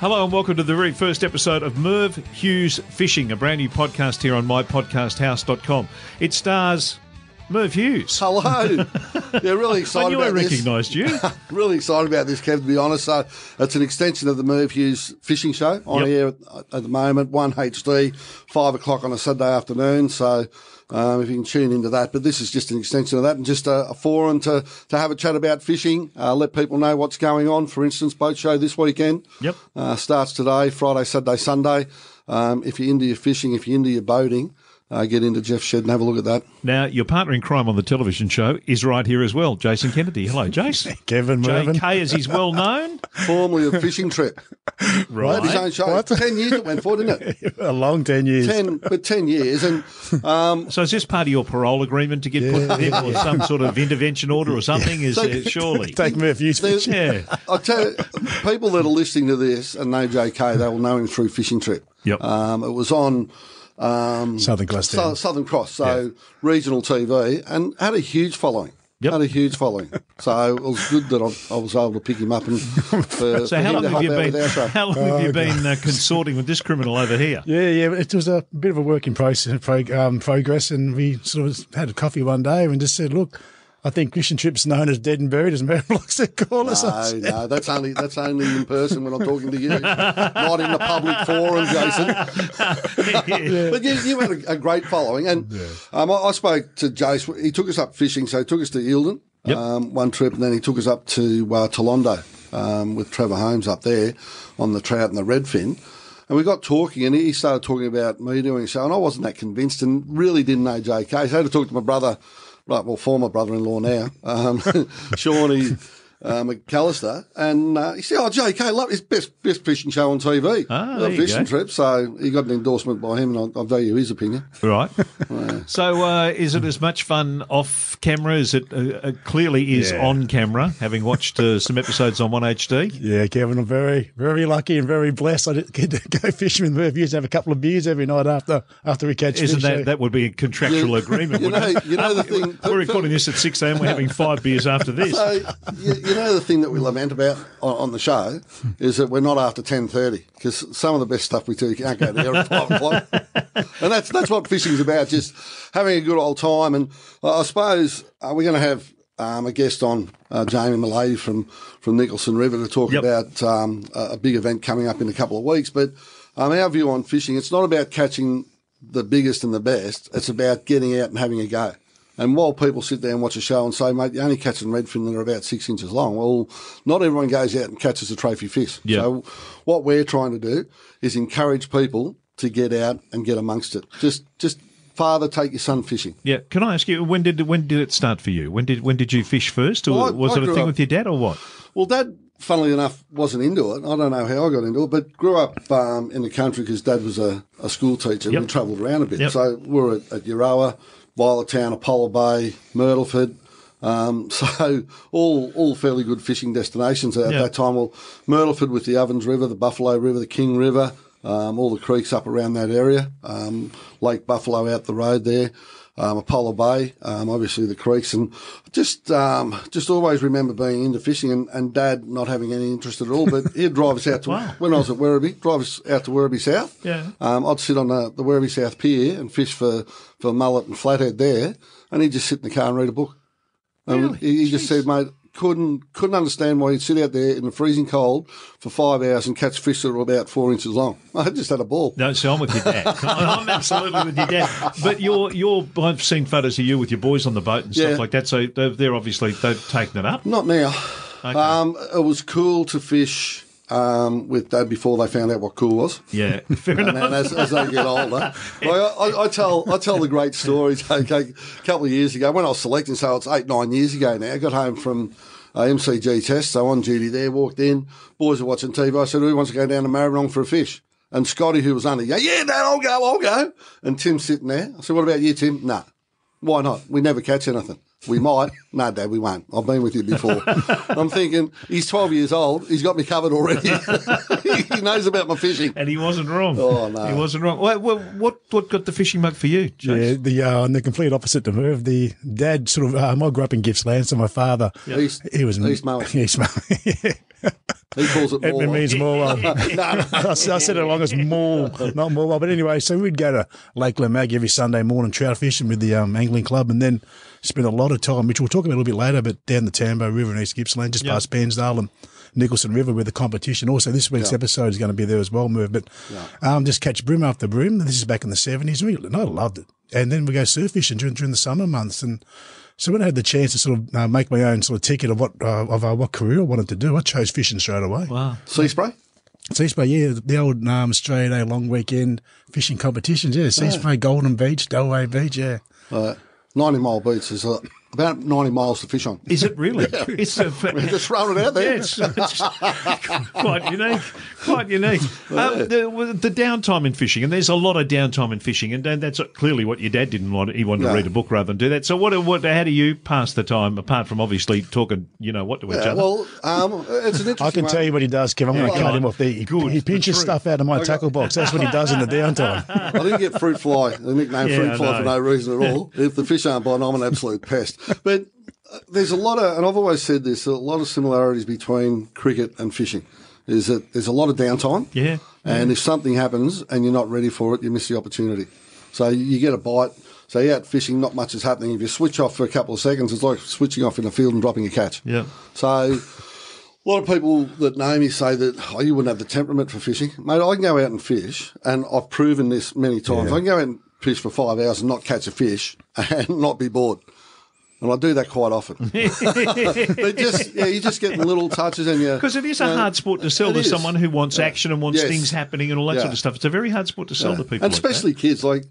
Hello and welcome to the very first episode of Merv Hughes Fishing, a brand new podcast here on mypodcasthouse.com. It stars Merv Hughes. Hello. Yeah, really excited I knew about this. recognised you. really excited about this, Kev, to be honest. So it's an extension of the Merv Hughes fishing show on Yep. air at, at the moment, 1 HD, 5 o'clock on a Sunday afternoon. So um, if you can tune into that. But this is just an extension of that and just a, a forum to, to have a chat about fishing, uh, let people know what's going on. For instance, boat show this weekend. Yep. Uh, starts today, Friday, Saturday, Sunday. Um, if you're into your fishing, if you're into your boating, uh, get into Jeff's shed and have a look at that. Now, your partner in crime on the television show is right here as well, Jason Kennedy. Hello, Jason. Kevin Mervyn. JK, as he's well known. Formerly of Fishing Trip. Right. his own show. What? Ten years it went for, didn't it? a long 10 years. Ten, but ten years, and um, So is this part of your parole agreement to get put in him or some sort of intervention order or something? Is uh, surely. Take me a few there's, Yeah. I tell you, people that are listening to this and know JK, they will know him through Fishing Trip. Yep. Um, it was on um, Southern Cross Sou- Town. Southern Cross, so regional TV, and had a huge following. Yep. Had a huge following, so it was good that I, I was able to pick him up and for, So for how him long have you been? with. How long have you been uh, consorting with this criminal over here? Yeah, yeah. It was a bit of a work in process, prog- um, progress, and we sort of had a coffee one day and just said, "Look, I think Christian Trip's known as dead and buried, as Mervyn likes to call us." No, said, no, that's only that's only in person when I'm talking to you, not in the public forum, Jason. But you, you had a, a great following, and um, I, I spoke to Jace. He took us up fishing, so he took us to Eildon Yep. um, one trip, and then he took us up to uh, Toolondo um, with Trevor Holmes up there on the trout and the redfin. And we got talking, and he started talking about me doing a show, and I wasn't that convinced, and really didn't know JK. So I had to talk to my brother, right, well, former brother-in-law now, um, Shawnee uh, McAllister, and uh, he said, "Oh, JK, love his best best fishing show on TV, Ah, Uh, there you fishing go. trip." So he got an endorsement by him, and I, I value his opinion. Right. so, uh, is it as much fun off camera as it uh, uh, clearly is Yeah. on camera? Having watched uh, some episodes on One HD. Yeah, Kevin, I'm very, very lucky and very blessed. I did get to go fishing with Merv Hughes and have a couple of beers every night after after we catch Isn't fish. that So- that would be a contractual agreement? you wouldn't know- it? you know the thing- We're recording this at six a.m. We're having five beers after this. So you, you know the thing that we lament about on, on the show is that we're not after ten thirty because some of the best stuff we do you can't go there at five o'clock, and that's that's what fishing's about, just having a good old time. And I suppose uh, we're going to have. Um, a guest on uh, Jamie Malay from from Nicholson River to talk Yep. about um, a, a big event coming up in a couple of weeks. But um, our view on fishing, it's not about catching the biggest and the best. It's about getting out and having a go. And while people sit there and watch a show and say, mate, you're only catching redfin that are about six inches long, well, not everyone goes out and catches a trophy fish. So what we're trying to do is encourage people to get out and get amongst it. Just, just father, take your son fishing. Yeah, can I ask you when did when did it start for you? When did when did you fish first, or Well, I- was I it a thing up- with your dad, or what? Well, Dad, funnily enough, wasn't into it. I don't know how I got into it, but grew up um, in the country because Dad was a, a school teacher. Yep. We travelled around a bit. Yep. So we were at, at Euroa, Violet Town, Apollo Bay, Myrtleford. Um, so all all fairly good fishing destinations at Yeah. that time. Well, Myrtleford with the Ovens River, the Buffalo River, the King River, um, all the creeks up around that area. Um, Lake Buffalo out the road there. Um, Apollo Bay, um, obviously the creeks, and just um, just always remember being into fishing and, and Dad not having any interest at all. But he'd drive us out to Wow. when I was at Werribee, drive us out to Werribee South. Yeah. Um, I'd sit on the, the Werribee South Pier and fish for, for mullet and flathead there, and he'd just sit in the car and read a book. And Really? he, he just said, mate, couldn't couldn't understand why he'd sit out there in the freezing cold for five hours and catch fish that were about four inches long. I just had a ball. No, so I'm with your dad. I'm absolutely with your dad. But you're you're I've seen photos of you with your boys on the boat and stuff Yeah. like that. So they're, they're obviously they've taken it up. Not now. Okay. Um, it was cool to fish um, with Dad before they found out what cool was. Yeah, fair And enough. then as, as they get older, like I, I, tell I tell the great stories. Okay, a couple of years ago when I was selecting, so it's eight nine years ago now. I got home from uh, MCG test, so on duty there. Walked in, boys are watching TV. I said, "Who wants to go down to Maribyrnong for a fish?" And Scotty, who was under, go, "Yeah, Dad, I'll go, I'll go." And Tim's sitting there. I said, "What about you, Tim?" Nah. Why not? We never catch anything. We might. No, Dad, we won't. I've been with you before. I'm thinking, he's 12 years old. He's got me covered already. he knows about my fishing. And he wasn't wrong. Oh, no. He wasn't wrong. What, what, what, what got the fishing bug for you, Yeah, the uh, on the complete opposite to her. The dad sort of. Um, I grew up in Gippsland, so my father. East, He was East Mowing. East Mowing. He calls it It more. It means Morwell. no, no. I, s- I said it along as Moore, not Morwell. But anyway, so we'd go to Lake Lamag every Sunday morning trout fishing with the um, angling club, and then spend a lot of time, which we'll talk about a little bit later, but down the Tambo River in East Gippsland, just Yeah. past Bairnsdale and Nicholson River where the competition. Also, this week's Yeah. episode is going to be there as well, Merv. But um, just catch bream after bream. This is back in the 70s. We, and I loved it. And then we go surf fishing during, during the summer months. And so when I had the chance to sort of uh, make my own sort of ticket of what uh, of uh, what career I wanted to do, I chose fishing straight away. Wow. Sea spray? Sea Spray, yeah, the old um, Australia Day long weekend fishing competitions, yeah. Sea Spray, Golden Beach, Delray Beach, yeah. Uh, 90 mile beach is uh, about 90 miles to fish on. Is it really? It's a, Just throwing it out there. Yeah, it's, it's quite unique. Quite unique. Um, the, the downtime in fishing, and there's a lot of downtime in fishing, and that's clearly what your dad didn't want. He wanted to read a book rather than do that. So, what, what, how do you pass the time apart from obviously talking, you know, what to each Yeah, other? well, um, it's an interesting I can one. tell you what he does, Kev. I'm going to cut go him off there. He, Good, he it's the pinches stuff out of my tackle box. That's what he does in the downtime. I didn't get fruit fly, the nickname Yeah, fruit fly for no reason at all. if the fish aren't biting, I'm an absolute pest. But uh, there's a lot of, and I've always said this, a lot of similarities between cricket and fishing. Is that there's a lot of downtime. Yeah. And if something happens and you're not ready for it, you miss the opportunity. So you get a bite. So you're out fishing, not much is happening. If you switch off for a couple of seconds, it's like switching off in a field and dropping a catch. Yeah. So a lot of people that know me say that oh, you wouldn't have the temperament for fishing, mate. I can go out and fish, and I've proven this many times. I can go out and fish for five hours and not catch a fish and not be bored. And I do that quite often. but just yeah, you just get little touches and you Because it is a you know, hard sport to sell to is. someone who wants action and wants Yes. things happening and all that Yeah. sort of stuff. It's a very hard sport to sell to people. and like especially kids. Like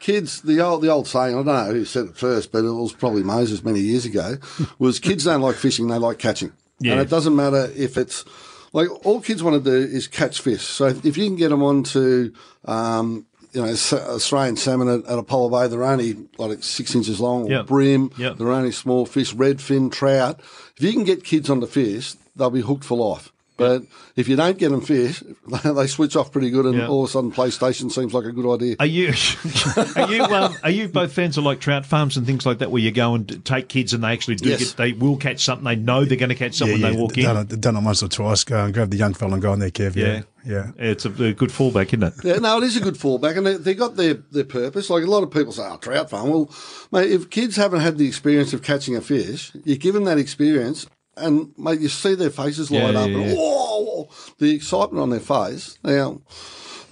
kids, the old the old saying I don't know who said it first, but it was probably Moses many years ago. Was kids don't like fishing; they like catching. Yeah. And it doesn't matter if it's like all kids want to do is catch fish. So if you can get them onto um, you know, Australian salmon at, at Apollo Bay, they're only like six inches long, or Yep. bream, Yep. they're only small fish, redfin, trout. If you can get kids on the fish, they'll be hooked for life. But if you don't get them fish, they switch off pretty good, and Yeah. all of a sudden, PlayStation seems like a good idea. Are you are you um, are you both fans of like trout farms and things like that, where you go and take kids and they actually do Yes. get they will catch something, they know they're going to catch something when they walk done in. It, done it once or twice. Go and grab the young fella and go on there, Kev. Yeah. Yeah. Yeah. It's a, a good fallback, isn't it? Yeah, no, it is a good fallback, and they, they got their, their purpose. Like a lot of people say, oh, trout farm. Well, mate, if kids haven't had the experience of catching a fish, you give them that experience, and mate, you see their faces light Yeah, up, yeah, and whoa, the excitement on their face. Now,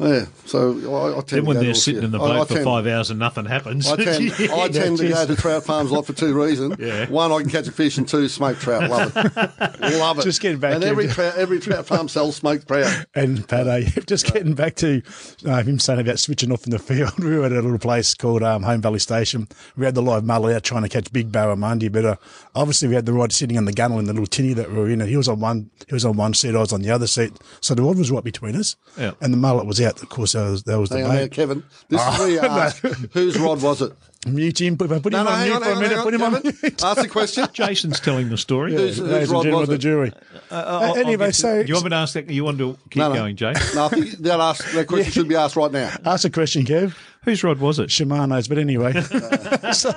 yeah, so I, I tend Then to when they're sitting in the I- I boat for tend- five hours and nothing happens. I tend, I tend to go to trout farms a lot for two reasons. Yeah. One, I can catch a fish, and two, smoke trout. Love it, love it. Just getting back And every trout, every trout farm sells smoked trout. And Pat, uh, just getting back to uh, him saying about switching off in the field. We were at a little place called um, Home Valley Station. We had the live mullet out trying to catch big barramundi, but uh, obviously we had the rod sitting on the gunnel in the little tinny that we were in. And he was on one, he was on one seat, I was on the other seat. So the rod was right between us, Yeah. and the mullet was out. Of course, that was, that was the Hang on now, bait. Kevin. This is where you ask, whose rod was it? Mute him, put, put him on mute for a minute. Put him on Kevin. mute. Ask the question. Jason's telling the story. Who's- whose Ladies and rod gentlemen was of the it? jury. Uh, uh, I'll- I'll anyway, get to- so- do you want me to ask that? You want to keep No, no. going, Jay? No, I think that, ask, that question should be asked right now. Ask a question, Kev. Whose rod was it? Shimano's, but anyway. so,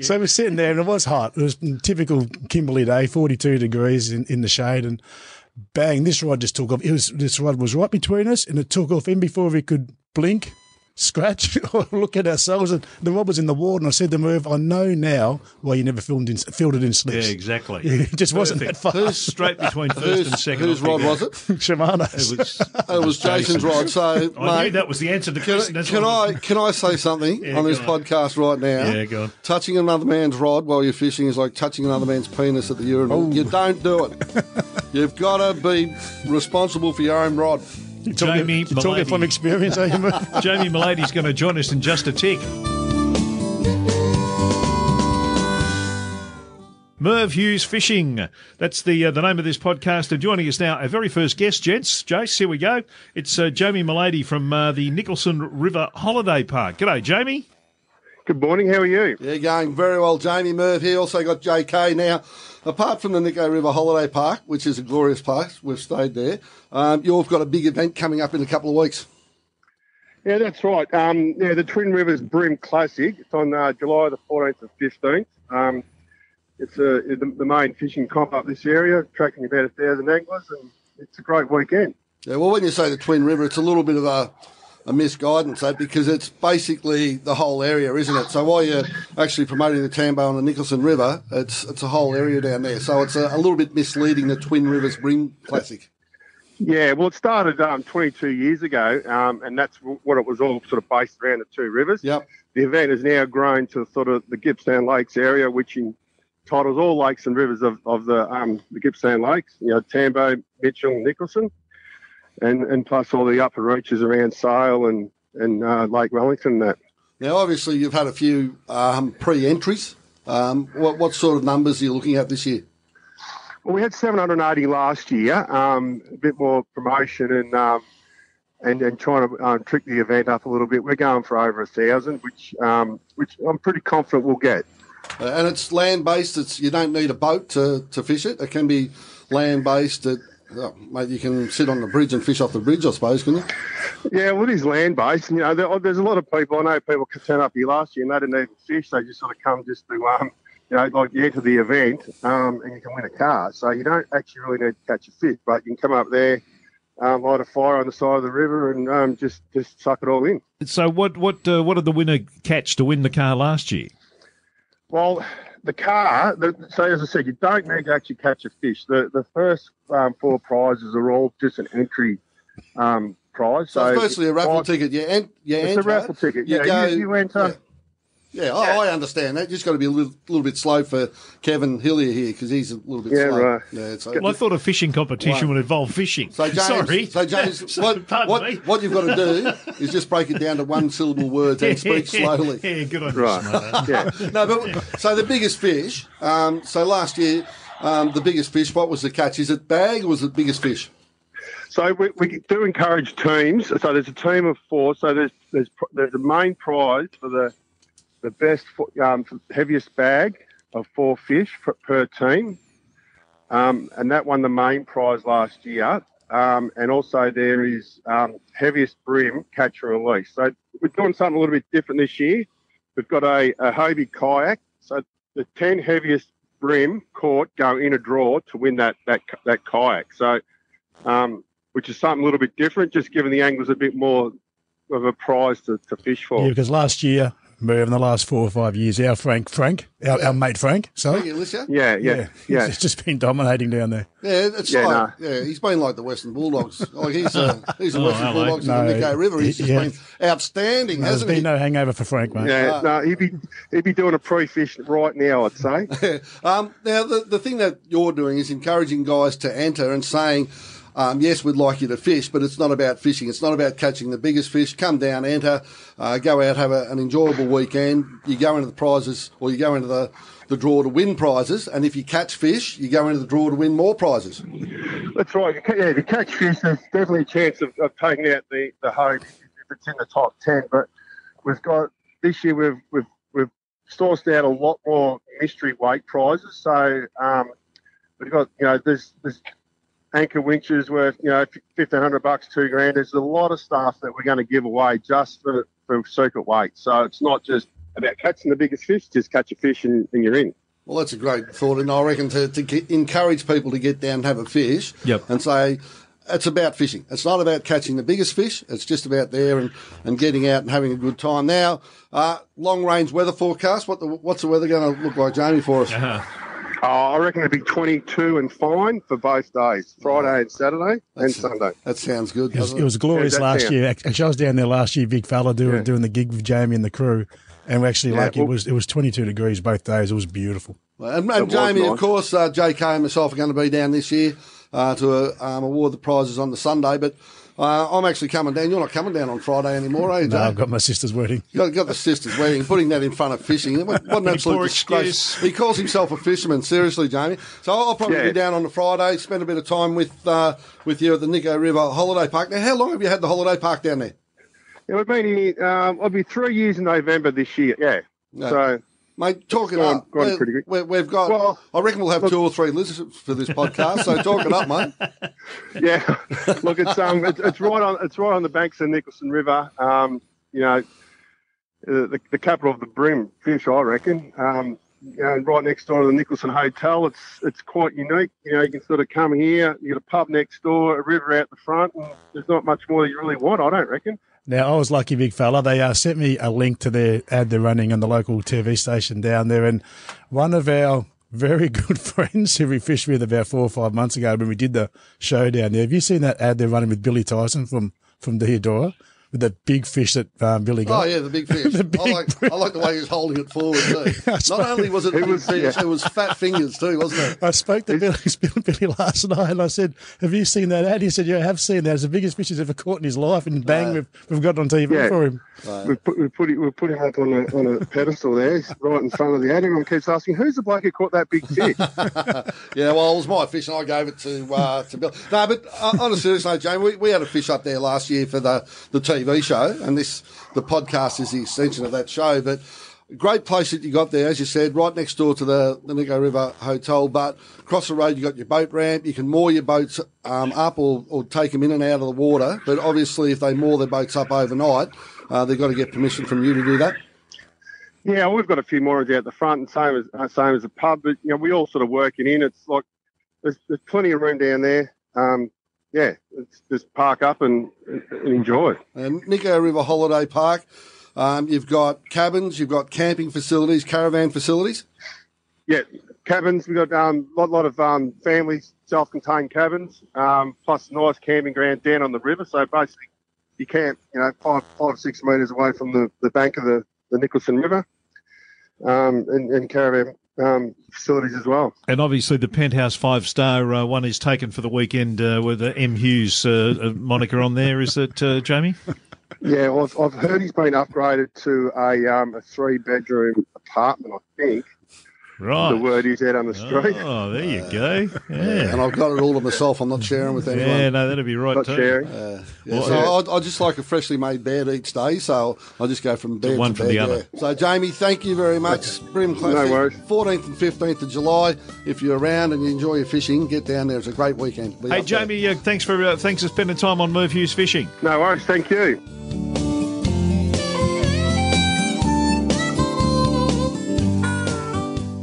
so we're sitting there and it was hot. It was typical Kimberley day, 42 degrees in, in the shade and bang, this rod just took off. It was, this rod was right between us and it took off in before we could blink, scratch or look at ourselves. And the rod was in the water and I said to Merv, I know now why you never filmed in, filled it in Yeah, exactly. It just wasn't that Perfect. fast. Straight between first Whose, and second. whose I rod was it? Shimano's. It was, It was Jason's rod. So, I knew mate, that was the answer to the can, question. That's can I can I say something Yeah, on this on. podcast right now? Yeah, go on. Touching another man's rod while you're fishing is like touching another man's penis at the urinal. Oh. You don't do it. You've got to be responsible for your own rod. You're talking, Jamie you're talking Milady. from experience, are you, Jamie Milady's going to join us in just a tick. Merv Hughes Fishing. That's the uh, the name of this podcast. And joining us now, our very first guest, gents. Jace, here we go. It's uh, Jamie Milady from uh, the Nicholson River Holiday Park. G'day, Jamie. Good morning. How are you? Yeah, going very well. Jamie Merv here. Also got JK now. Apart from the Nico River Holiday Park, which is a glorious place, we've stayed there. Um, you've got a big event coming up in a couple of weeks. Yeah, that's right. Um, yeah, the Twin Rivers Bream Classic. It's on uh, July the 14th and 15th. Um, it's a, the, the main fishing comp up this area, attracting about a thousand anglers, and it's a great weekend. Yeah, well, when you say the Twin River, it's a little bit of a, a misguidance, that because it's basically the whole area, isn't it? So while you're actually promoting the Tambo and the Nicholson River, it's it's a whole area down there. So it's a, a little bit misleading, the Twin Rivers Bream Classic. Yeah, well, it started um, 22 years ago, um, and that's what it was all sort of based around the two rivers. Yep. The event has now grown to sort of the Gippsland Lakes area, which entitles all lakes and rivers of, of the um, the Gippsland Lakes, you know, Tambo, Mitchell, Nicholson, and, and plus all the upper reaches around Sale and, and uh, Lake Wellington and that. Now, obviously, you've had a few um, pre-entries. Um, what, what sort of numbers are you looking at this year? Well, we had 780 last year, um, a bit more promotion and um, and, and trying to um, trick the event up a little bit. We're going for over a thousand, which um, which I'm pretty confident we'll get. Uh, and it's land based. It's you don't need a boat to, to fish it. It can be land based. At, oh, mate, you can sit on the bridge and fish off the bridge, I suppose, can you? Yeah, well, it is land based. You know, there, there's a lot of people. I know people could turn up here last year and they didn't even fish. They just sort of come just to um, you know, like you enter the event um, and you can win a car. So you don't actually really need to catch a fish, but you can come up there, um, light a fire on the side of the river, and um, just just suck it all in. So what what uh, what did the winner catch to win the car last year? Well, the car. The, so as I said, you don't need to actually catch a fish. The the first um, four prizes are all just an entry um, prize. So, it's basically a raffle ticket. You, en- you it's enter, a raffle ticket. You yeah, go, you, you enter. yeah. Yeah, I, I understand that. Just got to be a little, little bit slow for Kevin Hillier here because he's a little bit Yeah, slow. right. Yeah, so, Well, I thought a fishing competition Wow. would involve fishing. so James, Sorry. so James, So- what, pardon what, me. what you've got to do is just break it down to one syllable words and speak slowly. Yeah, good on Right. you, Smarter. Yeah. No, but so the biggest fish. Um, so last year, um, the biggest fish. What was the catch? Is it bag or was it biggest fish? So we, we do encourage teams. So there's a team of four. So there's there's there's a main prize for the the best um, heaviest bag of four fish per, team, um, and that won the main prize last year. Um, and also there is um, heaviest bream catch and release. So we're doing something a little bit different this year. We've got a, a Hobie kayak. So the ten heaviest bream caught go in a draw to win that that that kayak. So um, which is something a little bit different, just giving the anglers a bit more of a prize to, to fish for. Yeah, because last year, Merv, in the last four or five years, our Frank, Frank, our, our mate Frank, So sorry, Alessio. Yeah, yeah, yeah. he's just been dominating down there. Yeah, it's Yeah, like yeah, he's been like the Western Bulldogs. Like he's uh, he's the Oh, Western hello. Bulldogs in the Nico River. He's just yeah. been outstanding, There's hasn't been he? no hangover for Frank, mate. Yeah, no, he'd be he'd be doing a pre-fish right now, I'd say. um, now, the, the thing that you're doing is encouraging guys to enter and saying, um, yes, we'd like you to fish, but it's not about fishing. It's not about catching the biggest fish. Come down, enter, uh, go out, have a, an enjoyable weekend. You go into the prizes or you go into the, the draw to win prizes. And if you catch fish, you go into the draw to win more prizes. That's right. Yeah, if you catch fish, there's definitely a chance of, of taking out the the home if it's in the top ten. But we've got this year we've we've we've sourced out a lot more mystery weight prizes. So um, we've got you know there's there's anchor winches worth you know fifteen hundred bucks, two grand. There's a lot of stuff that we're going to give away just for for secret weight. So it's not just about catching the biggest fish. Just catch a fish and, and you're in. Well, that's a great thought, and I reckon to, to get, encourage people to get down and have a fish, Yep. and say it's about fishing. It's not about catching the biggest fish. It's just about there and, and getting out and having a good time. Now, uh, long range weather forecast. What the, what's the weather going to look like, Jamie, for us? Uh-huh. Oh, I reckon it'd be 22 and fine for both days, Friday and Saturday and That's- Sunday. That sounds good. It was, it was glorious Yeah, last sound. year. Actually, I was down there last year, Big Fella, doing Yeah. doing the gig with Jamie and the crew, and we actually Yeah, like it was it was 22 degrees both days. It was beautiful. And, and It was Jamie, of course, uh, JK and myself are going to be down this year uh, to uh, um, award the prizes on the Sunday. But uh, I'm actually coming down. You're not coming down on Friday anymore, are you, No, I've got my sister's wedding. You got, got the sister's wedding, putting that in front of fishing. What, what an absolute disgrace. excuse. He calls himself a fisherman, seriously, Jamie. So I'll probably Yeah. be down on the Friday, spend a bit of time with uh, with you at the Nico River Holiday Park. Now, how long have you had the holiday park down there? Yeah, we've been here, um, I'll be three years in November this year. Yeah. So Mate, talk it Gone- up. gone We- pretty good. we- we've got. Well, I reckon we'll have two or three listeners for this podcast. So talk it up, mate. yeah, look, it's um, it's, it's right on, it's right on the banks of the Nicholson River. Um, you know, the, the capital of the bream fish, I reckon. Um, you know, right next door to the Nicholson Hotel. It's it's quite unique. You know, you can sort of come here. You got a pub next door, a river out the front, and there's not much more you really want. I don't reckon. Now, I was lucky, big fella. They uh, sent me a link to their ad they're running on the local TV station down there. And one of our very good friends who we fished with about four or five months ago when we did the show down there, have you seen that ad they're running with Billy Tyson from, from Deodora? With the big fish that um, Billy got? Oh yeah, the big fish. The big I like I like the way he was holding it forward too. Not only was it, It big was- fish, yeah. it was fat fingers too, wasn't it? I spoke to Billy, Billy last night and I said, Have you seen that ad? He said, Yeah, I have seen that. It's the biggest fish he's ever caught in his life. And bang, we've, we've got it on TV Yeah. for him. We put we put, it, we put him up on a, on a pedestal there, He's right in front of the ad. Everyone keeps asking, "Who's the bloke who caught that big fish?" Yeah, well, it was my fish, and I gave it to uh, to Bill. No, but uh, on a serious note, Jamie, we, we had a fish up there last year for the, the TV show, and this the podcast is the extension of that show. But great place that you got there, as you said, right next door to the the Nico River Hotel. But across the road, you got your boat ramp. You can moor your boats um, up or, or take them in and out of the water. But obviously, if they moor their boats up overnight, uh, they've got to get permission from you to do that. Yeah, we've got a few moorings out the front, and same as uh, same as the pub. But you know, we all sort of working in. It's like there's, there's plenty of room down there. Um, yeah, it's just park up and, and enjoy. And Nico River Holiday Park. Um, you've got cabins, you've got camping facilities, caravan facilities. Yeah, cabins. We've got a um, lot, lot of um, family self-contained cabins, um, plus nice camping ground down on the river. So basically, you camp, you know, five, five, six metres away from the, the bank of the, the Nicholson River, um, and, and caravan um, facilities as well. And obviously, the penthouse five star uh, one is taken for the weekend uh, with the M Hughes uh, uh, moniker on there. Is it, uh, Jamie? Yeah, well, I've, I've heard he's been upgraded to a, um, a three-bedroom apartment. I think Right. the word is out on the street. Oh, there you go. Yeah. And I've got it all to myself. I'm not sharing with anyone. Yeah, no, that'd be right Not too. sharing. Uh, yeah, so I, I just like a freshly made bed each day, so I just go from bed one to from bed. the other. yeah. So Jamie, thank you very much. Bream Classic, worries. 14th and 15th of July. If you're around and you enjoy your fishing, get down there. It's a great weekend. Be Hey. Jamie, uh, thanks for uh, thanks for spending time on Merv Hughes Fishing. No worries. Thank you.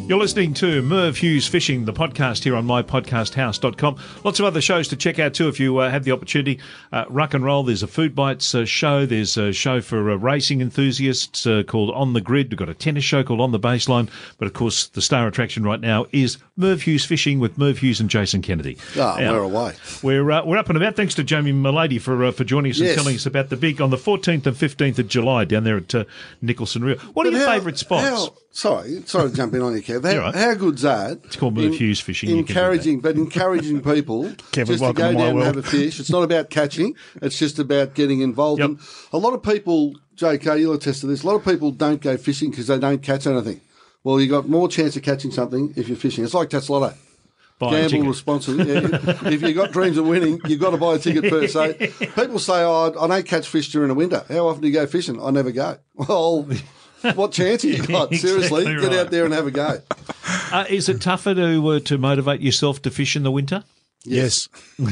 You're listening to Merv Hughes Fishing, the podcast here on mypodcasthouse.com. Lots of other shows to check out too if you uh, have the opportunity. Uh, Ruck and Roll, there's a Food Bites uh, show. There's a show for uh, racing enthusiasts uh, called On the Grid. We've got a tennis show called On the Baseline. But of course, the star attraction right now is Merv Hughes Fishing with Merv Hughes and Jason Kennedy. Ah, Now, we're away. We're uh, we're up and about. Thanks to Jamie Milady for uh, for joining us Yes. and telling us about the big on the 14th and 15th of July down there at uh, Nicholson River. What are your how- favourite spots? how- sorry, sorry to jump in on you, Kev. How, right. how good's that? It's called Merv Hughes Fishing, you can do that. Encouraging, but encouraging people Kevin, just to go down and have a fish. It's not about catching. It's just about getting involved. Yep. And a lot of people, JK, you'll attest to this. A lot of people don't go fishing because they don't catch anything. Well, you got more chance of catching something if you're fishing. It's like Tattslotto. Buy a Gamble responsibly. Yeah, if you've got dreams of winning, you've got to buy a ticket first. So people say, "Oh, I don't catch fish during the winter." How often do you go fishing? I never go. Well, what chance have you got? Seriously, Exactly get out there and have a go. Uh, is it tougher to uh, to motivate yourself to fish in the winter? Yes. you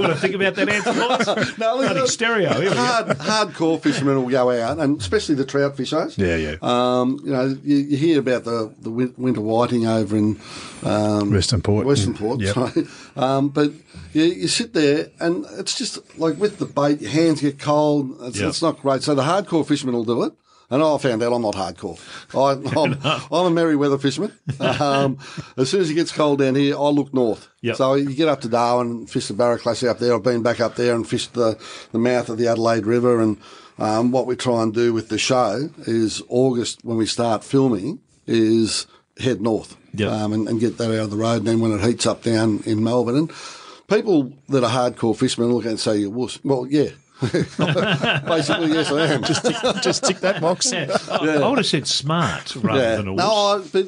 want to think about that answer? No, look, Bloody stereo. Here we go. Hard, hardcore fishermen will go out, and especially the trout fishers. Yeah, yeah. Um, you know, you, you hear about the, the winter whiting over in um, Western Port. Western Port, Yep. sorry. Um, but you, you sit there, and it's just like with the bait, your hands get cold. It's, Yep. it's not great. So the hardcore fishermen will do it. And I found out I'm not hardcore. I, I'm, I'm a merry weather fisherman. Um, as soon as it gets cold down here, I look north. Yep. So you get up to Darwin and fish the Barra Classic up there. I've been back up there and fished the, the mouth of the Adelaide River. And um, what we try and do with the show is August, when we start filming, is head north Yep. um, and, and get that out of the road. And then when it heats up down in Melbourne, and people that are hardcore fishermen look at it and say, "You wuss." Well, yeah. Basically, yes, I am. Just Just tick that box. Yeah. I, I would have said smart rather than a no. I, but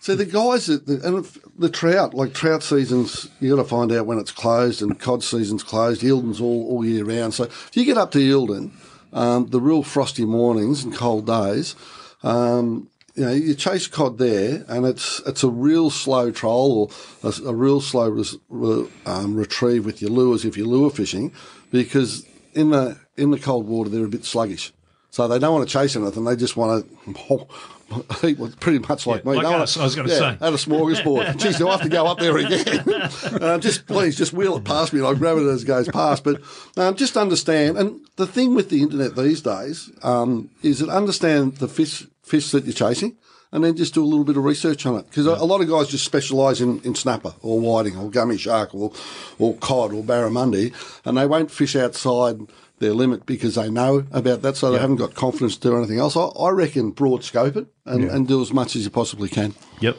so the guys that the, and the trout, like trout seasons, you got to find out when it's closed, and cod season's closed. Eildon's all all year round. So if you get up to Eildon, um, the real frosty mornings and cold days. Um, you know, you chase cod there, and it's it's a real slow troll or a, a real slow res, re, um, retrieve with your lures if you're lure fishing, because in the in the cold water they're a bit sluggish, so they don't want to chase anything. They just want to. eat pretty much like Yeah, me. like us, I was gonna yeah, say. At a smorgasbord. Geez, do I have to go up there again? uh, just please, just wheel it past me and I'll grab it as it goes past. But um, just understand, and the thing with the internet these days um, is that understand the fish fish that you're chasing. And then just do a little bit of research on it because a, a lot of guys just specialise in, in snapper or whiting or gummy shark or or cod or barramundi, and they won't fish outside their limit because they know about that, so they haven't got confidence to do anything else. I, I reckon broad scope it and, and do as much as you possibly can. Yep.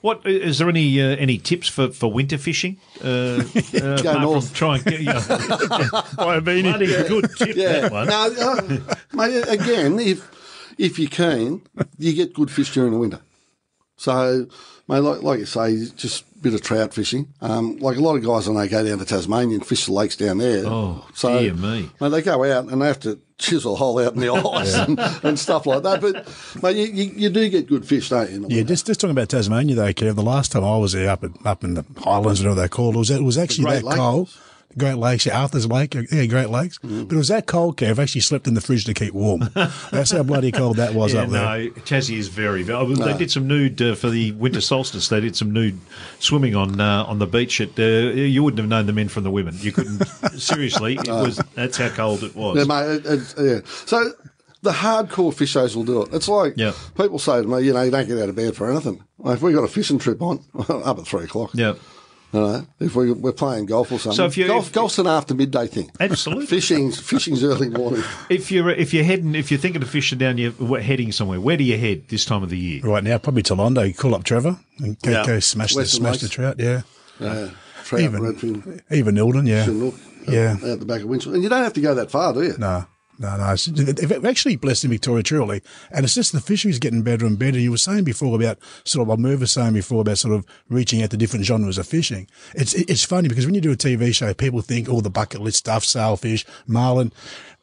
What is there any uh, any tips for, for winter fishing? Uh, uh, north. Try and get, yeah. Bloody good tip that one. No, uh, mate, again, if if you can, you get good fish during the winter. So, mate, like, like you say, just a bit of trout fishing. Um, like a lot of guys, I know, go down to Tasmania and fish the lakes down there. Oh, so, dear me. Mate, they go out and they have to chisel a hole out in the ice and, and stuff like that. But, mate, you, you, you do get good fish, don't you? Yeah, winter? just just talking about Tasmania though, Kev. The last time I was there up in, up in the Highlands, whatever they're called, it was it was actually that Lakes. cold. Great Lakes, yeah, Arthur's Lake, yeah, Great Lakes. Mm-hmm. But it was that cold, Kev. I actually slept in the fridge to keep warm. That's how bloody cold that was Yeah, up there. no, Tassie is very. very oh, They did some nude uh, for the winter solstice. They did some nude swimming on uh, on the beach. At uh, you wouldn't have known the men from the women. You couldn't. seriously, it was. That's how cold it was. Yeah, mate. It, it's yeah. So the hardcore fishers will do it. It's like Yeah. people say to me, you know, you don't get out of bed for anything. Well, if we got a fishing trip on, up at three o'clock. yeah. You know, if we, we're playing golf or something. So if you- golf, if- golf's an after midday thing. Absolutely. Fishing's fishing's early morning. If you're if you're heading if you're thinking of fishing down, you're heading somewhere. Where do you head this time of the year? Right now, probably Toolondo. You call up Trevor and go, Yeah. go smash the Western smash the trout. Yeah, Yeah, trout, Even- redfin, even Eildon. Yeah, chinook, yeah. out the back of Winchell. And you don't have to go that far, do you? No, no, no. They've actually blessed in Victoria truly, and it's just the fishery's getting better and better. You were saying before about sort of what Merv was saying before about sort of reaching out to different genres of fishing. It's it's funny because when you do a TV show, people think all the bucket list stuff, sailfish, marlin.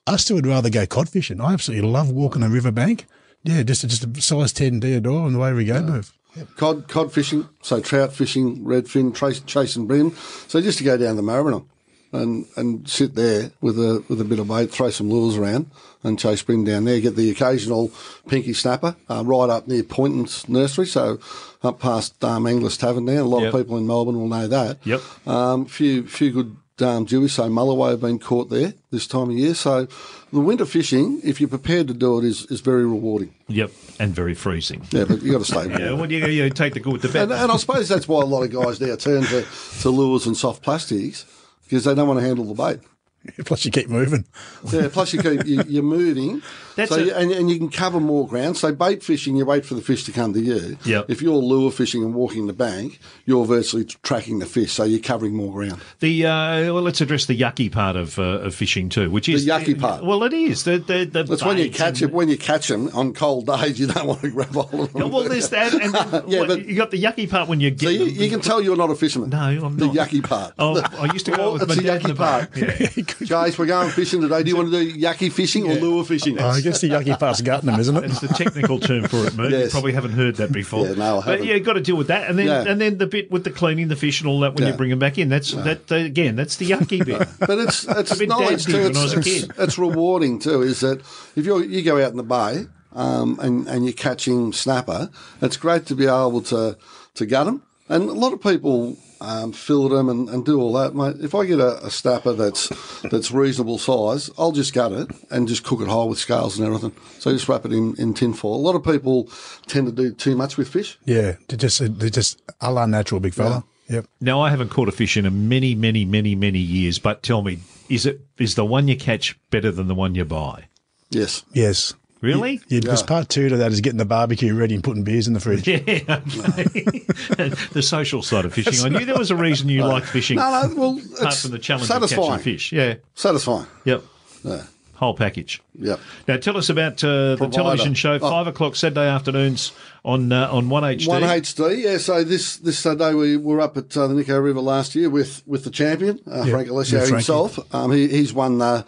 I still would rather go cod fishing. I absolutely love walking a riverbank. Yeah, just just a size ten Deodore and away we go, Merv. Cod, cod fishing, so trout fishing, redfin, trace, chase and bream. So just to go down the Maribyrnong and, and sit there with a, with a bit of bait, throw some lures around and chase bream down there, get the occasional pinky snapper, uh, right up near Poynton's nursery. So up past, um, Angler's Tavern there. A lot Yep. of people in Melbourne will know that. Yep. Um, few, few good, um, jewfish, so mulloway have been caught there this time of year. So the winter fishing, if you're prepared to do it, is, is very rewarding. Yep, and very freezing. Yeah, but you got to stay. Yeah, well, you, you take the good with the bad. And, and I suppose that's why a lot of guys now turn to, to lures and soft plastics because they don't want to handle the bait. Plus, you keep moving. Yeah, plus you keep you, you're moving, That's so a- you, and, and you can cover more ground. So bait fishing, you wait for the fish to come to you. Yep. If you're lure fishing and walking the bank, you're virtually tracking the fish, so you're covering more ground. The uh, well, let's address the yucky part of, uh, of fishing too, which is the yucky part. Well, it is the the, the That's when you catch and- it. When you catch them on cold days, you don't want to grab hold of Yeah, them. well, there's that, and then Yeah, what- but- you got the yucky part when you get. So you, you can tell you're not a fisherman. No, I'm the not. yucky part. Oh, I used to go Well, with my the dad in yucky the park. part. Guys, we're going fishing today. Do you want to do yucky fishing or lure fishing? Oh, I guess the yucky part's gutting them, isn't it? It's the technical term for it, Moon. You probably haven't heard that before. Yeah, no, I But haven't. yeah, you've got to deal with that, and then Yeah. and then the bit with the cleaning the fish and all that when you bring them back in. That's that uh, again. That's the yucky bit. But it's it's a bit knowledge too. did when It's, I was a it's, it's rewarding too. Is that if you you go out in the bay um, and and you're catching snapper, it's great to be able to to gut them. And a lot of people um, fillet them and, and do all that, mate. If I get a, a snapper that's that's reasonable size, I'll just gut it and just cook it whole with scales and everything. So just wrap it in, in tin foil. A lot of people tend to do too much with fish. Yeah, they're just they're just a la natural, big fella. Yep. now I haven't caught a fish in a many, many, many, many years. But tell me, is it is the one you catch better than the one you buy? Yes. Yes. Really? Yeah, because Yeah. part two to that is getting the barbecue ready and putting beers in the fridge. Yeah, okay. the social side of fishing. I knew there was a reason you liked fishing, No, no. Well, apart it's from the challenge of catching satisfying. fish. Yeah, Satisfying. yep, Yeah. whole package. Yep. Now tell us about uh, the television show, Oh. five o'clock Saturday afternoons on uh, on One HD. One HD, yeah. So this this Saturday we were up at uh, the Nico River last year with with the champion uh, Frank Alessio with himself. Um, he, he's won uh,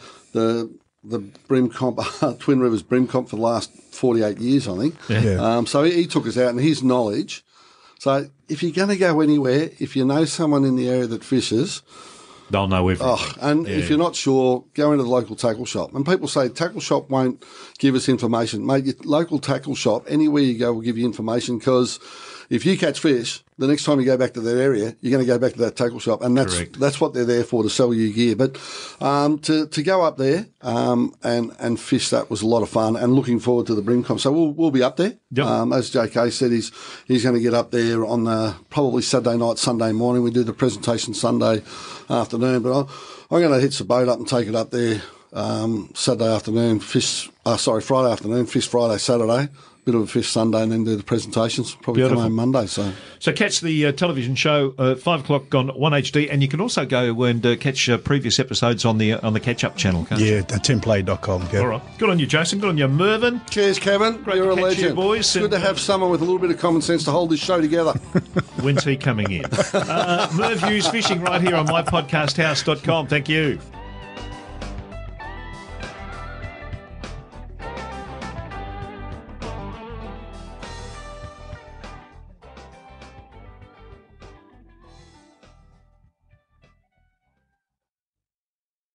the the Brimcomp, Twin Rivers Brimcomp for the last 48 years, I think. Yeah. Um, so he, he took us out and his knowledge. So if you're going to go anywhere, if you know someone in the area that fishes, They'll know everything. Oh, and Yeah. if you're not sure, go into the local tackle shop. And people say tackle shop won't give us information. Mate, your local tackle shop, anywhere you go, will give you information because if you catch fish, the next time you go back to that area, you're going to go back to that tackle shop, and that's Correct. that's what they're there for to sell you gear. But um, to to go up there um, and and fish that was a lot of fun, and looking forward to the Brimcom. So we'll we'll be up there. Yep. Um, as JK said, he's he's going to get up there on uh, probably Saturday night, Sunday morning. We do the presentation Sunday afternoon, but I'm, I'm going to hitch the boat up and take it up there um, Saturday afternoon. Fish, uh, sorry, Friday afternoon. Fish Friday, Saturday. Bit of a fish Sunday, and then do the presentations. Probably Beautiful. come home Monday. So So catch the uh, television show uh, five o'clock on One HD, and you can also go and uh, catch uh, previous episodes on the on the catch up channel. Can't? Yeah, at tenplay.com. Kev. All right. Good on you, Jason. Good on you, Mervyn. cheers, Kevin. Great You're to a catch you, boys, It's good and, to uh, have someone with a little bit of common sense to hold this show together. When's he coming in? uh, Merv Hughes Fishing right here on mypodcasthouse.com. Thank you.